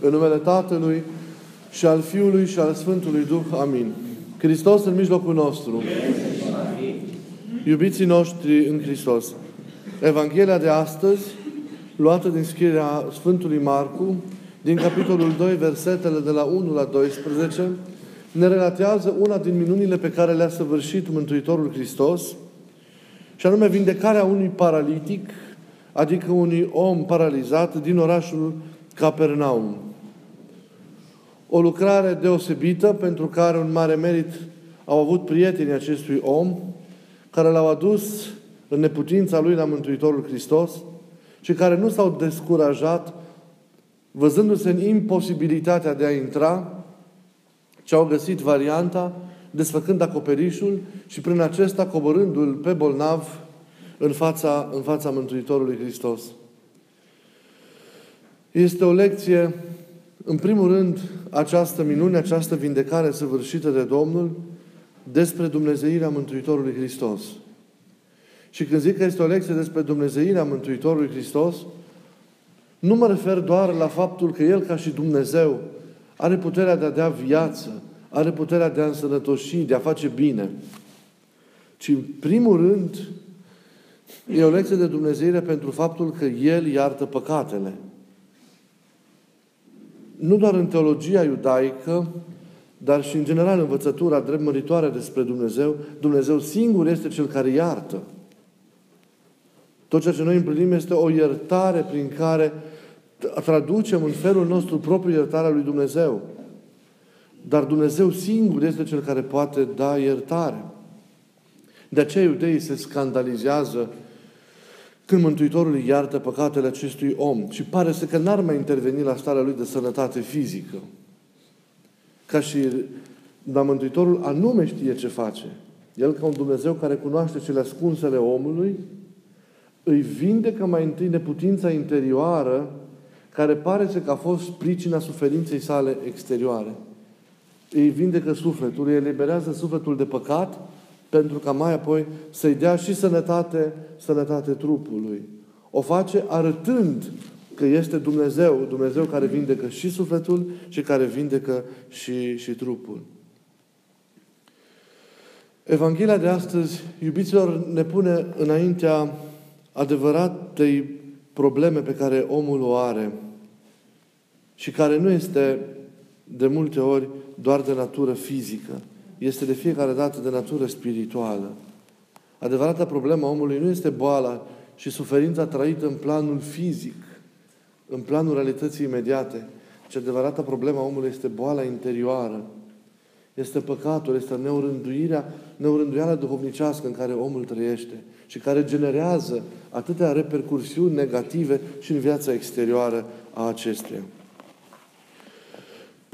În numele Tatălui și al Fiului și al Sfântului Duh. Amin. Hristos în mijlocul nostru. Iubiții noștri în Hristos. Evanghelia de astăzi, luată din scrierea Sfântului Marcu, din capitolul 2, versetele de la 1 la 12, ne relatează una din minunile pe care le-a săvârșit Mântuitorul Hristos, și anume vindecarea unui paralitic, adică unui om paralizat din orașul Capernaum. O lucrare deosebită pentru care un mare merit au avut prietenii acestui om, care l-au adus în neputința lui la Mântuitorul Hristos și care nu s-au descurajat văzându-se în imposibilitatea de a intra, ci au găsit varianta desfăcând acoperișul și prin acesta coborându-l pe bolnav în fața, în fața Mântuitorului Hristos. Este o lecție, în primul rând, această minune, această vindecare săvârșită de Domnul despre Dumnezeirea Mântuitorului Hristos. Și când zic că este o lecție despre Dumnezeirea Mântuitorului Hristos, nu mă refer doar la faptul că El, ca și Dumnezeu, are puterea de a dea viață, are puterea de a însănătoși, de a face bine. Ci, în primul rând, e o lecție de Dumnezeire pentru faptul că El iartă păcatele nu doar în teologia iudaică, dar și în general învățătura drept măritoare despre Dumnezeu, Dumnezeu singur este Cel care iartă. Tot ceea ce noi împlinim este o iertare prin care traducem în felul nostru propriu iertarea lui Dumnezeu. Dar Dumnezeu singur este Cel care poate da iertare. De aceea iudeii se scandalizează când Mântuitorul îi iartă păcatele acestui om și pare să că n-ar mai interveni la starea lui de sănătate fizică. Ca și dar Mântuitorul anume știe ce face. El, ca un Dumnezeu care cunoaște cele ascunsele omului, îi vindecă mai întâi neputința interioară care pare să că a fost pricina suferinței sale exterioare. Îi vindecă sufletul, îi eliberează sufletul de păcat pentru ca mai apoi să-i dea și sănătate, sănătate trupului. O face arătând că este Dumnezeu, Dumnezeu care vindecă și sufletul și care vindecă și, și trupul. Evanghelia de astăzi, iubiților, ne pune înaintea adevăratei probleme pe care omul o are și care nu este de multe ori doar de natură fizică este de fiecare dată de natură spirituală. Adevărata problemă a omului nu este boala și suferința trăită în planul fizic, în planul realității imediate, ci adevărata problemă a omului este boala interioară. Este păcatul, este neurânduirea, neurânduiala duhovnicească în care omul trăiește și care generează atâtea repercursiuni negative și în viața exterioară a acestuia.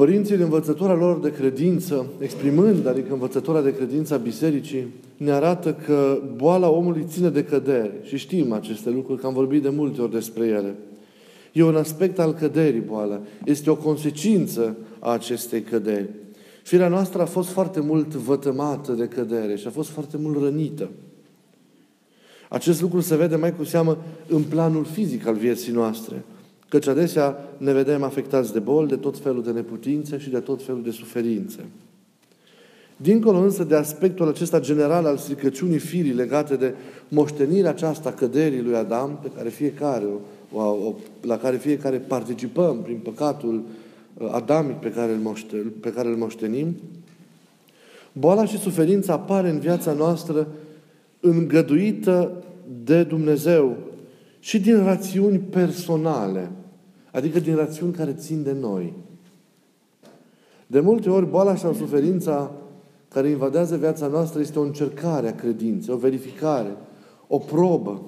Părinții, în învățătura lor de credință, exprimând, adică învățătura de credință a bisericii, ne arată că boala omului ține de cădere. Și știm aceste lucruri, că am vorbit de multe ori despre ele. E un aspect al căderii boala. Este o consecință a acestei căderi. Firea noastră a fost foarte mult vătămată de cădere și a fost foarte mult rănită. Acest lucru se vede mai cu seamă în planul fizic al vieții noastre. Căci adesea ne vedem afectați de boli, de tot felul de neputințe și de tot felul de suferințe. Dincolo însă de aspectul acesta general al stricăciunii firii legate de moștenirea aceasta căderii lui Adam, pe care fiecare, la care fiecare participăm prin păcatul uh, adamic pe care îl, moște, pe care îl moștenim, boala și suferința apare în viața noastră îngăduită de Dumnezeu și din rațiuni personale – Adică din rațiuni care țin de noi. De multe ori, boala sau suferința care invadează viața noastră este o încercare a credinței, o verificare, o probă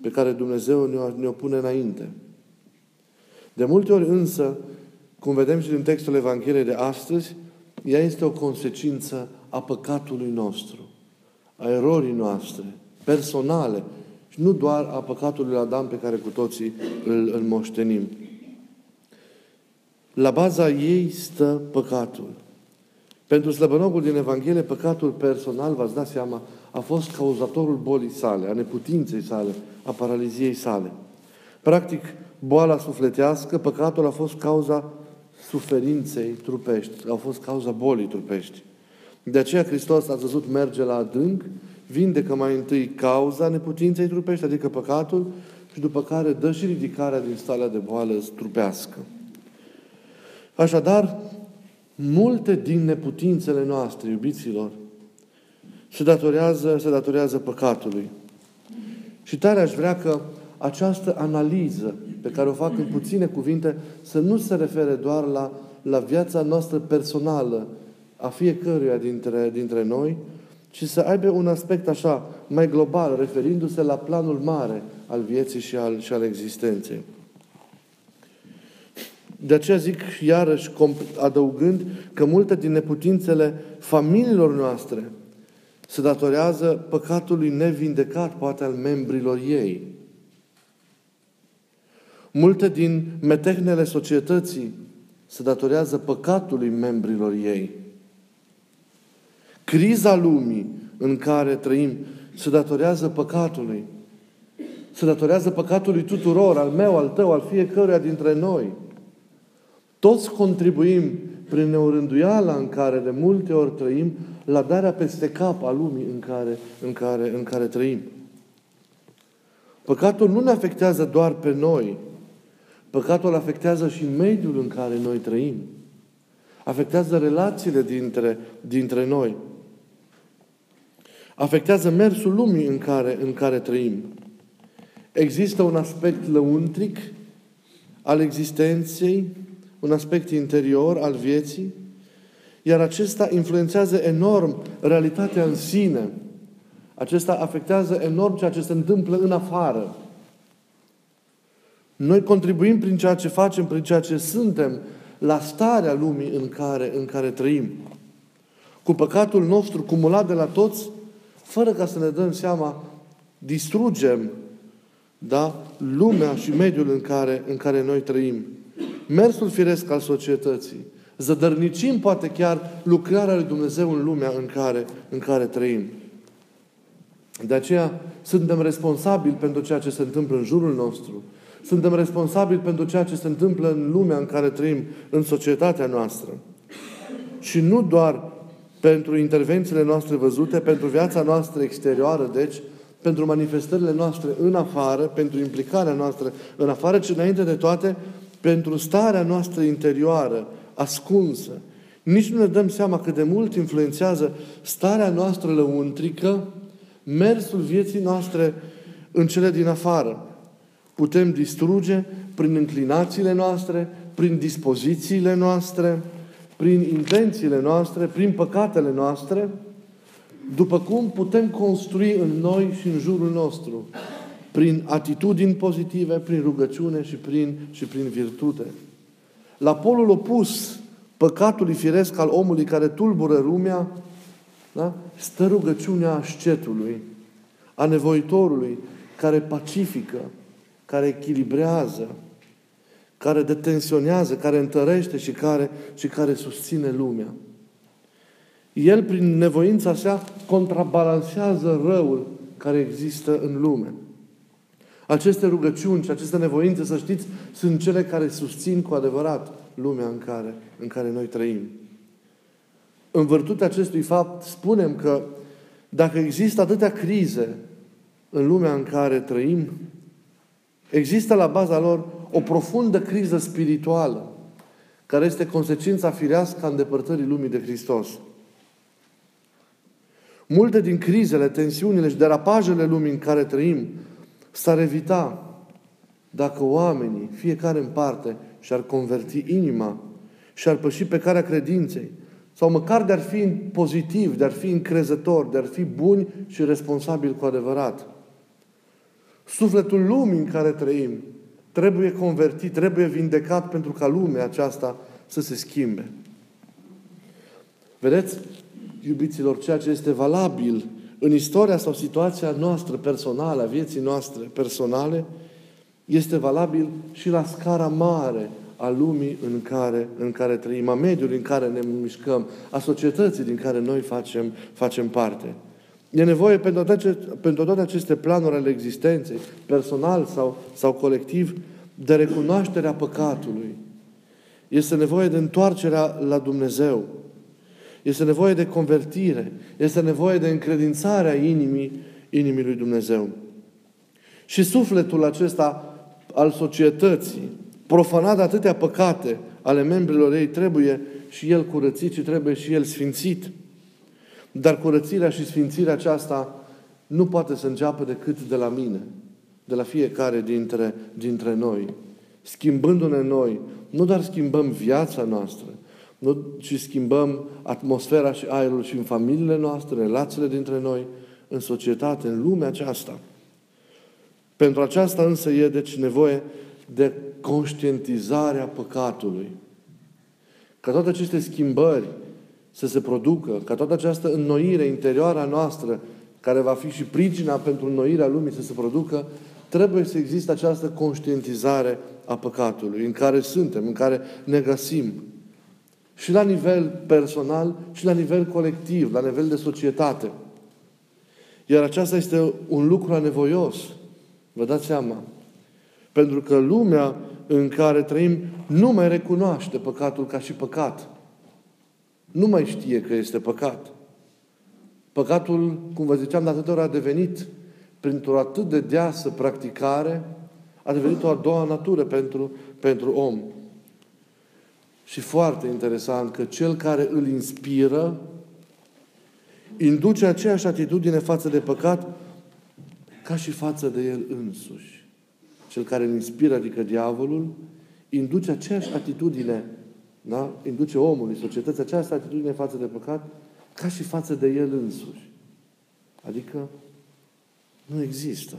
pe care Dumnezeu ne-o pune înainte. De multe ori însă, cum vedem și din textul Evangheliei de astăzi, ea este o consecință a păcatului nostru, a erorii noastre, personale, și nu doar a păcatului Adam pe care cu toții îl, îl moștenim. La baza ei stă păcatul. Pentru slăbănogul din Evanghelie, păcatul personal, v-ați dat seama, a fost cauzatorul bolii sale, a neputinței sale, a paraliziei sale. Practic, boala sufletească, păcatul a fost cauza suferinței trupești, au fost cauza bolii trupești. De aceea Hristos a văzut merge la adânc, vindecă mai întâi cauza neputinței trupești, adică păcatul, și după care dă și ridicarea din starea de boală trupească. Așadar, multe din neputințele noastre, iubiților, se datorează, se datorează păcatului. Și tare aș vrea că această analiză pe care o fac în puține cuvinte să nu se refere doar la, la viața noastră personală a fiecăruia dintre, dintre noi, ci să aibă un aspect așa mai global, referindu-se la planul mare al vieții și al, și al existenței. De aceea zic iarăși, adăugând, că multe din neputințele familiilor noastre se datorează păcatului nevindecat, poate al membrilor ei. Multe din metehnele societății se datorează păcatului membrilor ei. Criza lumii în care trăim se datorează păcatului. Se datorează păcatului tuturor, al meu, al tău, al fiecăruia dintre noi. Toți contribuim prin neorânduiala în care de multe ori trăim la darea peste cap a lumii în care, în care, în care trăim. Păcatul nu ne afectează doar pe noi. Păcatul afectează și mediul în care noi trăim. Afectează relațiile dintre, dintre noi. Afectează mersul lumii în care, în care trăim. Există un aspect lăuntric al existenței, un aspect interior al vieții, iar acesta influențează enorm realitatea în sine. Acesta afectează enorm ceea ce se întâmplă în afară. Noi contribuim prin ceea ce facem, prin ceea ce suntem, la starea lumii în care, în care trăim. Cu păcatul nostru cumulat de la toți, fără ca să ne dăm seama, distrugem da, lumea și mediul în care, în care noi trăim. Mersul firesc al societății. Zădărnicim poate chiar lucrarea lui Dumnezeu în lumea în care, în care trăim. De aceea suntem responsabili pentru ceea ce se întâmplă în jurul nostru. Suntem responsabili pentru ceea ce se întâmplă în lumea în care trăim, în societatea noastră. Și nu doar pentru intervențiile noastre văzute, pentru viața noastră exterioară, deci, pentru manifestările noastre în afară, pentru implicarea noastră în afară, ci înainte de toate, pentru starea noastră interioară, ascunsă. Nici nu ne dăm seama cât de mult influențează starea noastră lăuntrică, mersul vieții noastre în cele din afară. Putem distruge prin înclinațiile noastre, prin dispozițiile noastre, prin intențiile noastre, prin păcatele noastre, după cum putem construi în noi și în jurul nostru, prin atitudini pozitive, prin rugăciune și prin, și prin virtute. La polul opus păcatului firesc al omului care tulbură lumea, da? stă rugăciunea ascetului, a nevoitorului, care pacifică, care echilibrează, care detensionează, care întărește și care, și care susține lumea. El, prin nevoința sa, contrabalansează răul care există în lume. Aceste rugăciuni și aceste nevoințe, să știți, sunt cele care susțin cu adevărat lumea în care, în care noi trăim. În virtutea acestui fapt, spunem că dacă există atâtea crize în lumea în care trăim, există la baza lor o profundă criză spirituală, care este consecința firească a îndepărtării lumii de Hristos. Multe din crizele, tensiunile și derapajele lumii în care trăim s-ar evita dacă oamenii, fiecare în parte, și-ar converti inima și-ar păși pe calea credinței, sau măcar de-ar fi pozitiv, de-ar fi încrezător, de-ar fi buni și responsabili cu adevărat. Sufletul lumii în care trăim trebuie convertit, trebuie vindecat pentru ca lumea aceasta să se schimbe. Vedeți, iubiților, ceea ce este valabil în istoria sau situația noastră personală, a vieții noastre personale, este valabil și la scara mare a lumii în care, în care trăim, a mediului în care ne mișcăm, a societății din care noi facem, facem parte. E nevoie pentru toate, pentru toate aceste planuri ale existenței, personal sau, sau colectiv, de recunoașterea păcatului. Este nevoie de întoarcerea la Dumnezeu. Este nevoie de convertire. Este nevoie de încredințarea inimii, inimii lui Dumnezeu. Și sufletul acesta al societății, profanat de atâtea păcate ale membrilor ei, trebuie și el curățit și trebuie și el sfințit. Dar curățirea și sfințirea aceasta nu poate să înceapă decât de la mine, de la fiecare dintre, dintre noi. Schimbându-ne noi, nu doar schimbăm viața noastră, nu, ci schimbăm atmosfera și aerul și în familiile noastre, relațiile dintre noi, în societate, în lumea aceasta. Pentru aceasta însă e deci nevoie de conștientizarea păcatului. Ca toate aceste schimbări să se producă, ca toată această înnoire interioară a noastră, care va fi și pricina pentru înnoirea lumii să se producă, trebuie să existe această conștientizare a păcatului, în care suntem, în care ne găsim. Și la nivel personal, și la nivel colectiv, la nivel de societate. Iar aceasta este un lucru anevoios. Vă dați seama? Pentru că lumea în care trăim nu mai recunoaște păcatul ca și păcat. Nu mai știe că este păcat. Păcatul, cum vă ziceam, de atâtea ori a devenit, printr-o atât de deasă practicare, a devenit o a doua natură pentru, pentru om. Și foarte interesant că cel care îl inspiră induce aceeași atitudine față de păcat ca și față de el însuși. Cel care îl inspiră, adică diavolul, induce aceeași atitudine, da? induce omului, societății, aceeași atitudine față de păcat, ca și față de el însuși. Adică nu există.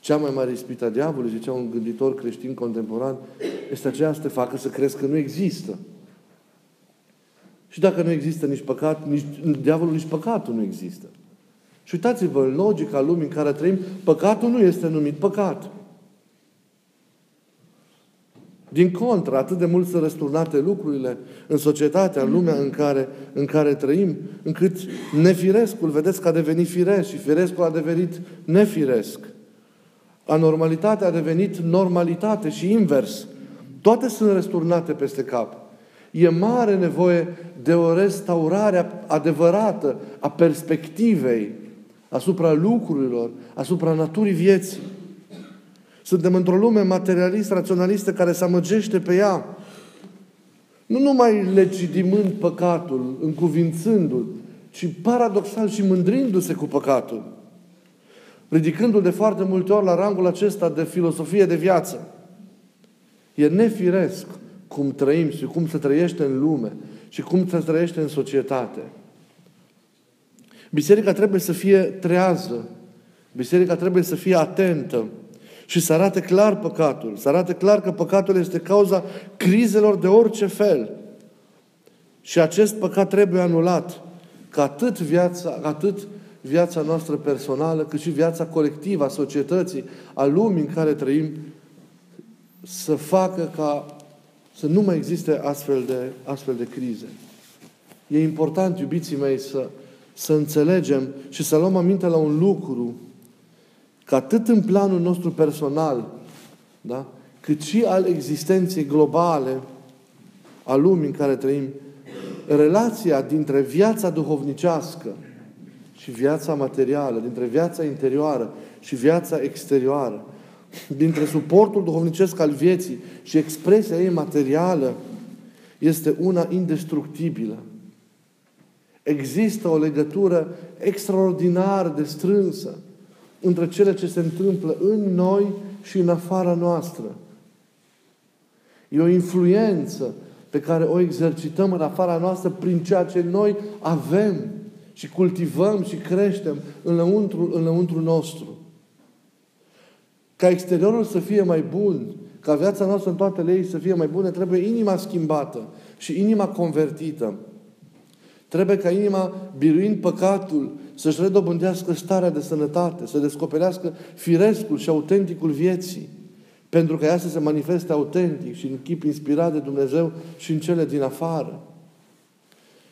Cea mai mare ispită a diavolului, zicea un gânditor creștin contemporan, este aceea să te facă să crezi că nu există. Și dacă nu există nici păcat, nici diavolul, nici păcatul nu există. Și uitați-vă, în logica lumii în care trăim, păcatul nu este numit păcat. Din contră, atât de mult sunt răsturnate lucrurile în societatea, în lumea în care, în care trăim, încât nefirescul, vedeți că a devenit firesc și firescul a devenit nefiresc. Anormalitatea a devenit normalitate și invers. Toate sunt răsturnate peste cap. E mare nevoie de o restaurare adevărată a perspectivei asupra lucrurilor, asupra naturii vieții. Suntem într-o lume materialistă, raționalistă, care se amăgește pe ea. Nu numai legitimând păcatul, încuvințându-l, ci paradoxal și mândrindu-se cu păcatul. Ridicându-l de foarte multe ori la rangul acesta de filosofie de viață. E nefiresc cum trăim și cum se trăiește în lume și cum se trăiește în societate. Biserica trebuie să fie trează. Biserica trebuie să fie atentă și să arate clar păcatul. Să arate clar că păcatul este cauza crizelor de orice fel. Și acest păcat trebuie anulat. Ca atât viața, atât viața noastră personală, cât și viața colectivă a societății, a lumii în care trăim, să facă ca să nu mai existe astfel de, astfel de crize. E important, iubiții mei, să, să înțelegem și să luăm aminte la un lucru că atât în planul nostru personal, da? cât și al existenței globale a lumii în care trăim, relația dintre viața duhovnicească și viața materială, dintre viața interioară și viața exterioară, dintre suportul duhovnicesc al vieții și expresia ei materială, este una indestructibilă. Există o legătură extraordinar de strânsă între cele ce se întâmplă în noi și în afara noastră. E o influență pe care o exercităm în afara noastră prin ceea ce noi avem și cultivăm și creștem în lăuntru, în lăuntru nostru. Ca exteriorul să fie mai bun, ca viața noastră în toate lei să fie mai bună, trebuie inima schimbată și inima convertită. Trebuie ca inima, biruind păcatul, să-și redobândească starea de sănătate, să descoperească firescul și autenticul vieții, pentru că ea să se manifeste autentic și în chip inspirat de Dumnezeu și în cele din afară.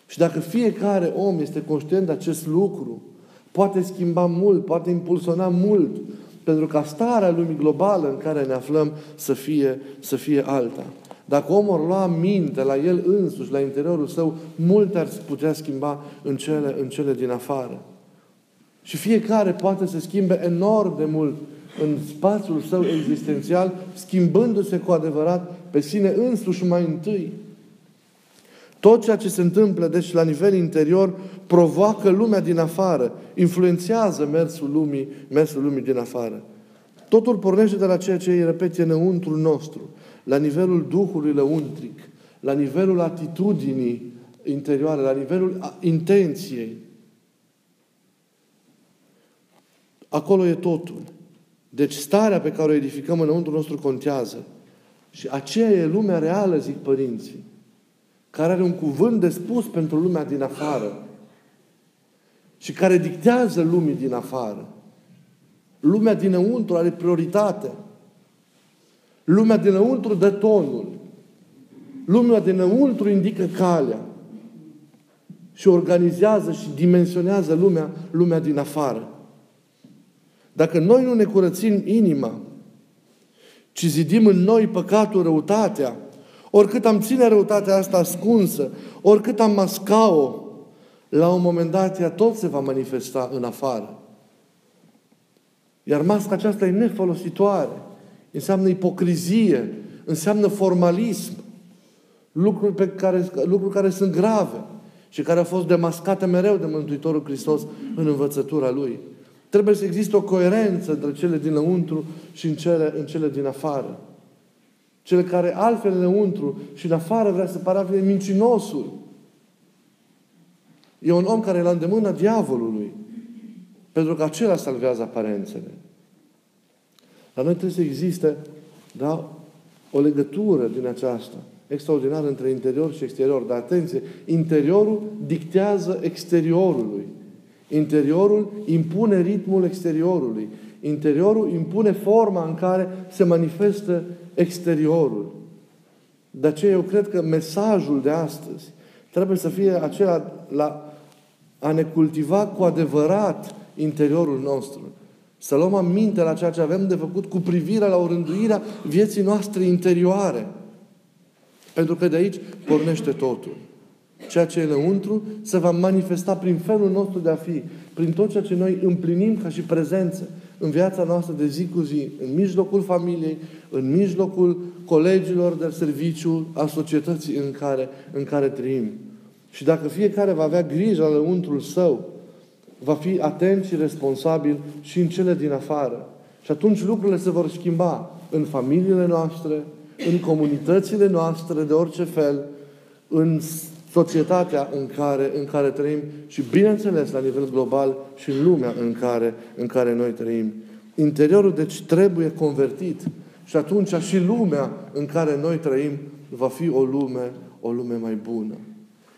Și dacă fiecare om este conștient de acest lucru, poate schimba mult, poate impulsiona mult, pentru ca starea lumii globală în care ne aflăm să fie, să fie alta. Dacă omul ar lua minte la el însuși, la interiorul său, multe ar putea schimba în cele, în cele din afară. Și fiecare poate să schimbe enorm de mult în spațiul său existențial, schimbându-se cu adevărat pe sine însuși mai întâi. Tot ceea ce se întâmplă, deci, la nivel interior, provoacă lumea din afară, influențează mersul lumii, mersul lumii din afară. Totul pornește de la ceea ce îi repete înăuntru nostru, la nivelul Duhului lăuntric, la nivelul atitudinii interioare, la nivelul intenției. Acolo e totul. Deci starea pe care o edificăm înăuntru nostru contează. Și aceea e lumea reală, zic părinții, care are un cuvânt de spus pentru lumea din afară și care dictează lumii din afară. Lumea dinăuntru are prioritate. Lumea dinăuntru dă tonul. Lumea dinăuntru indică calea. Și organizează și dimensionează lumea, lumea din afară. Dacă noi nu ne curățim inima, ci zidim în noi păcatul, răutatea, oricât am ține răutatea asta ascunsă, oricât am masca-o, la un moment dat ea tot se va manifesta în afară. Iar masca aceasta e nefolositoare. Înseamnă ipocrizie, înseamnă formalism, lucruri, pe care, lucruri care sunt grave și care au fost demascate mereu de Mântuitorul Hristos în învățătura Lui. Trebuie să existe o coerență între cele dinăuntru și în cele, în cele din afară. Cele care altfel înăuntru și în afară vrea să pară mincinosul. E un om care e la îndemâna diavolului. Pentru că acela salvează aparențele. Dar noi trebuie să existe da, o legătură din aceasta extraordinară între interior și exterior. Dar atenție, interiorul dictează exteriorului. Interiorul impune ritmul exteriorului. Interiorul impune forma în care se manifestă exteriorul. De aceea eu cred că mesajul de astăzi trebuie să fie acela la a ne cultiva cu adevărat interiorul nostru. Să luăm aminte la ceea ce avem de făcut cu privire la o rânduire vieții noastre interioare. Pentru că de aici pornește totul. Ceea ce e lăuntru se va manifesta prin felul nostru de a fi, prin tot ceea ce noi împlinim ca și prezență în viața noastră de zi cu zi, în mijlocul familiei, în mijlocul colegilor de serviciu, a societății în care, în care trăim. Și dacă fiecare va avea grijă la lăuntrul său, va fi atent și responsabil și în cele din afară. Și atunci lucrurile se vor schimba în familiile noastre, în comunitățile noastre, de orice fel, în societatea în care, în care trăim și, bineînțeles, la nivel global și în lumea în care, în care noi trăim. Interiorul, deci, trebuie convertit. Și atunci și lumea în care noi trăim va fi o lume, o lume mai bună.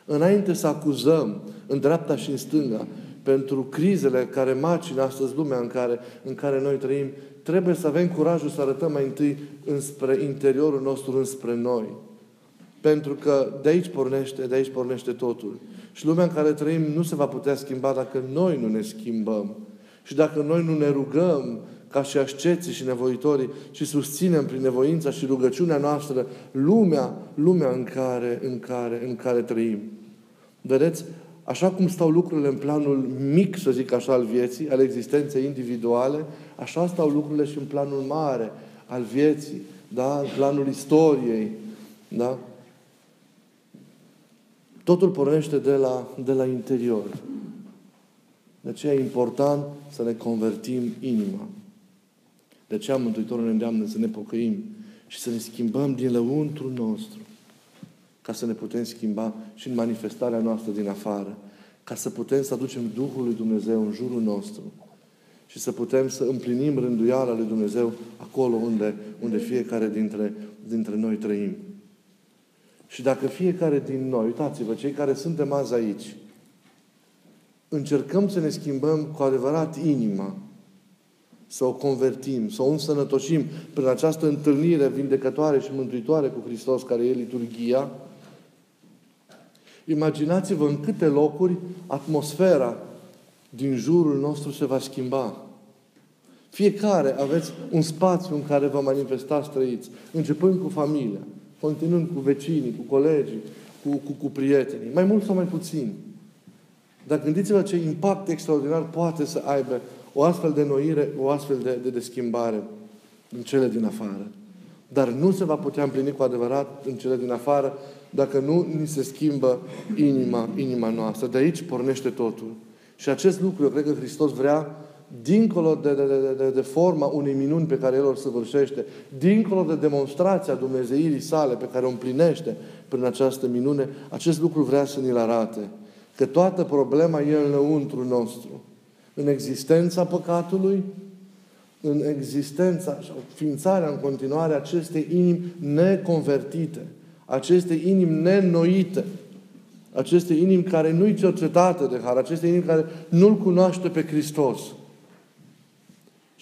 Înainte să acuzăm în dreapta și în stânga pentru crizele care macină astăzi lumea în care, în care noi trăim, trebuie să avem curajul să arătăm mai întâi înspre interiorul nostru, înspre noi. Pentru că de aici pornește, de aici pornește totul. Și lumea în care trăim nu se va putea schimba dacă noi nu ne schimbăm. Și dacă noi nu ne rugăm ca și asceții și nevoitorii și susținem prin nevoința și rugăciunea noastră lumea, lumea în care, în care, în care trăim. Vedeți? Așa cum stau lucrurile în planul mic, să zic așa, al vieții, al existenței individuale, așa stau lucrurile și în planul mare al vieții, da? în planul istoriei. Da? Totul pornește de la, de la interior. De aceea e important să ne convertim inima. De aceea Mântuitorul ne îndeamnă să ne pocăim și să ne schimbăm din lăuntru nostru ca să ne putem schimba și în manifestarea noastră din afară, ca să putem să aducem Duhul lui Dumnezeu în jurul nostru și să putem să împlinim rânduiala lui Dumnezeu acolo unde, unde fiecare dintre, dintre noi trăim. Și dacă fiecare din noi, uitați-vă, cei care suntem azi aici, încercăm să ne schimbăm cu adevărat inima, să o convertim, să o însănătoșim prin această întâlnire vindecătoare și mântuitoare cu Hristos, care e liturgia, imaginați-vă în câte locuri atmosfera din jurul nostru se va schimba. Fiecare aveți un spațiu în care vă manifestați trăiți, începând cu familia, continuând cu vecinii, cu colegii, cu, cu, cu prietenii, mai mult sau mai puțin. Dar gândiți-vă ce impact extraordinar poate să aibă o astfel de noire, o astfel de, de, de schimbare în cele din afară. Dar nu se va putea împlini cu adevărat în cele din afară dacă nu ni se schimbă inima, inima noastră. De aici pornește totul. Și acest lucru, eu cred că Hristos vrea, dincolo de, de, de, de, de forma unei minuni pe care El o săvârșește, dincolo de demonstrația Dumnezeirii sale pe care o împlinește prin această minune, acest lucru vrea să ni-l arate. Că toată problema e înăuntru nostru. În existența păcatului, în existența sau ființarea în continuare acestei inimi neconvertite, acestei inimi nenoite, aceste inimi care nu-i cercetate de har, aceste inimi care nu-L cunoaște pe Hristos.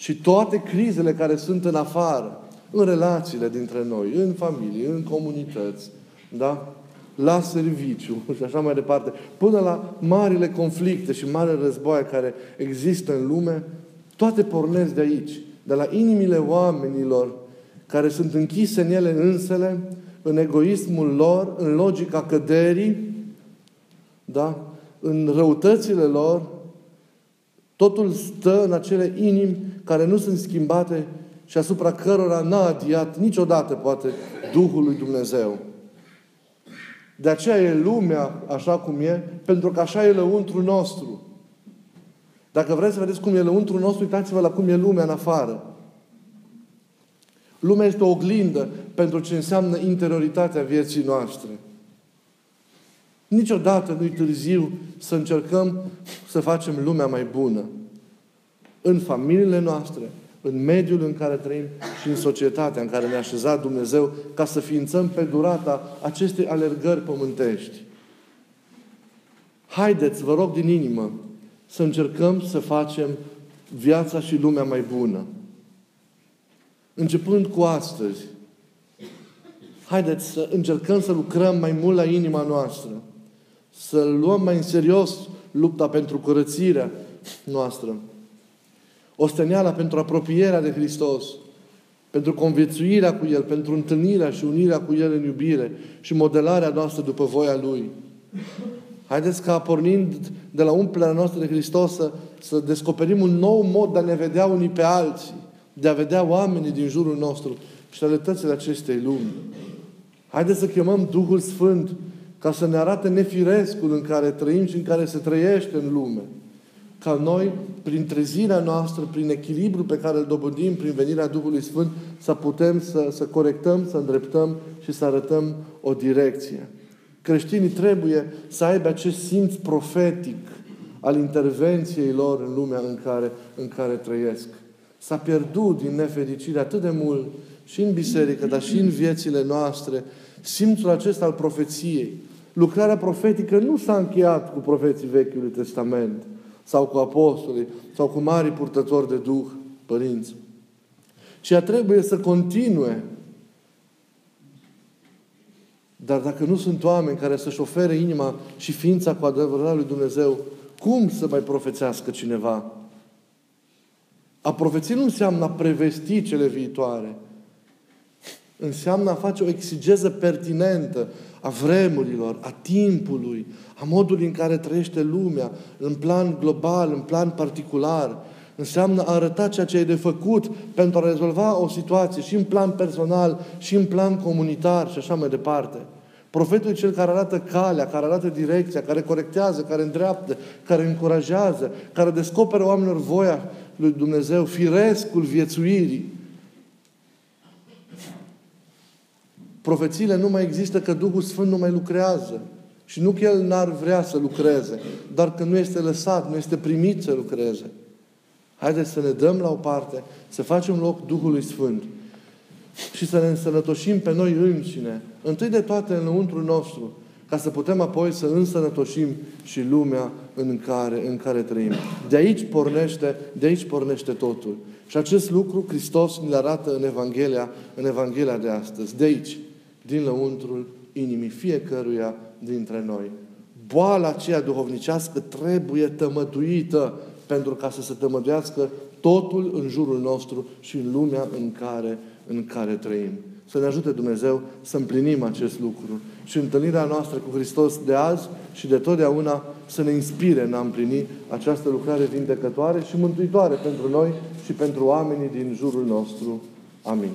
Și toate crizele care sunt în afară, în relațiile dintre noi, în familie, în comunități, da? la serviciu și așa mai departe, până la marile conflicte și marile războaie care există în lume, toate pornesc de aici, de la inimile oamenilor care sunt închise în ele însele, în egoismul lor, în logica căderii, da? în răutățile lor, totul stă în acele inimi care nu sunt schimbate și asupra cărora n-a adiat niciodată, poate, Duhul lui Dumnezeu. De aceea e lumea așa cum e, pentru că așa e lăuntru nostru. Dacă vreți să vedeți cum e lăuntru nostru, uitați-vă la cum e lumea în afară. Lumea este o oglindă pentru ce înseamnă interioritatea vieții noastre. Niciodată nu-i târziu să încercăm să facem lumea mai bună. În familiile noastre, în mediul în care trăim și în societatea în care ne-a așezat Dumnezeu ca să ființăm pe durata acestei alergări pământești. Haideți, vă rog din inimă, să încercăm să facem viața și lumea mai bună. Începând cu astăzi, haideți să încercăm să lucrăm mai mult la inima noastră, să luăm mai în serios lupta pentru curățirea noastră, osteneala pentru apropierea de Hristos, pentru conviețuirea cu El, pentru întâlnirea și unirea cu El în iubire și modelarea noastră după voia Lui. Haideți ca pornind de la umplerea noastră de Hristos să, să descoperim un nou mod de a ne vedea unii pe alții, de a vedea oamenii din jurul nostru și realitățile acestei lumi. Haideți să chemăm Duhul Sfânt ca să ne arate nefirescul în care trăim și în care se trăiește în lume ca noi, prin trezirea noastră, prin echilibru pe care îl dobândim prin venirea Duhului Sfânt, să putem să, să corectăm, să îndreptăm și să arătăm o direcție. Creștinii trebuie să aibă acest simț profetic al intervenției lor în lumea în care, în care trăiesc. S-a pierdut din nefericire atât de mult și în biserică, dar și în viețile noastre, simțul acesta al profeției. Lucrarea profetică nu s-a încheiat cu profeții Vechiului Testament sau cu apostolii, sau cu mari purtători de Duh, părinți. Și ea trebuie să continue. Dar dacă nu sunt oameni care să-și ofere inima și ființa cu adevărat lui Dumnezeu, cum să mai profețească cineva? A profeți nu înseamnă a prevesti cele viitoare. Înseamnă a face o exigeză pertinentă a vremurilor, a timpului, a modului în care trăiește lumea, în plan global, în plan particular. Înseamnă a arăta ceea ce ai de făcut pentru a rezolva o situație și în plan personal, și în plan comunitar și așa mai departe. Profetul e cel care arată calea, care arată direcția, care corectează, care îndreaptă, care încurajează, care descoperă oamenilor voia lui Dumnezeu, firescul viețuirii. Profețiile nu mai există că Duhul Sfânt nu mai lucrează. Și nu că El n-ar vrea să lucreze, dar că nu este lăsat, nu este primit să lucreze. Haideți să ne dăm la o parte, să facem loc Duhului Sfânt și să ne însănătoșim pe noi înșine, întâi de toate înăuntru nostru, ca să putem apoi să însănătoșim și lumea în care, în care trăim. De aici pornește, de aici pornește totul. Și acest lucru Hristos ne arată în Evanghelia, în Evanghelia de astăzi. De aici, din lăuntrul inimii fiecăruia dintre noi. Boala aceea duhovnicească trebuie tămăduită pentru ca să se tămăduiască totul în jurul nostru și în lumea în care, în care trăim. Să ne ajute Dumnezeu să împlinim acest lucru. Și întâlnirea noastră cu Hristos de azi și de totdeauna să ne inspire în a împlini această lucrare vindecătoare și mântuitoare pentru noi și pentru oamenii din jurul nostru. Amin.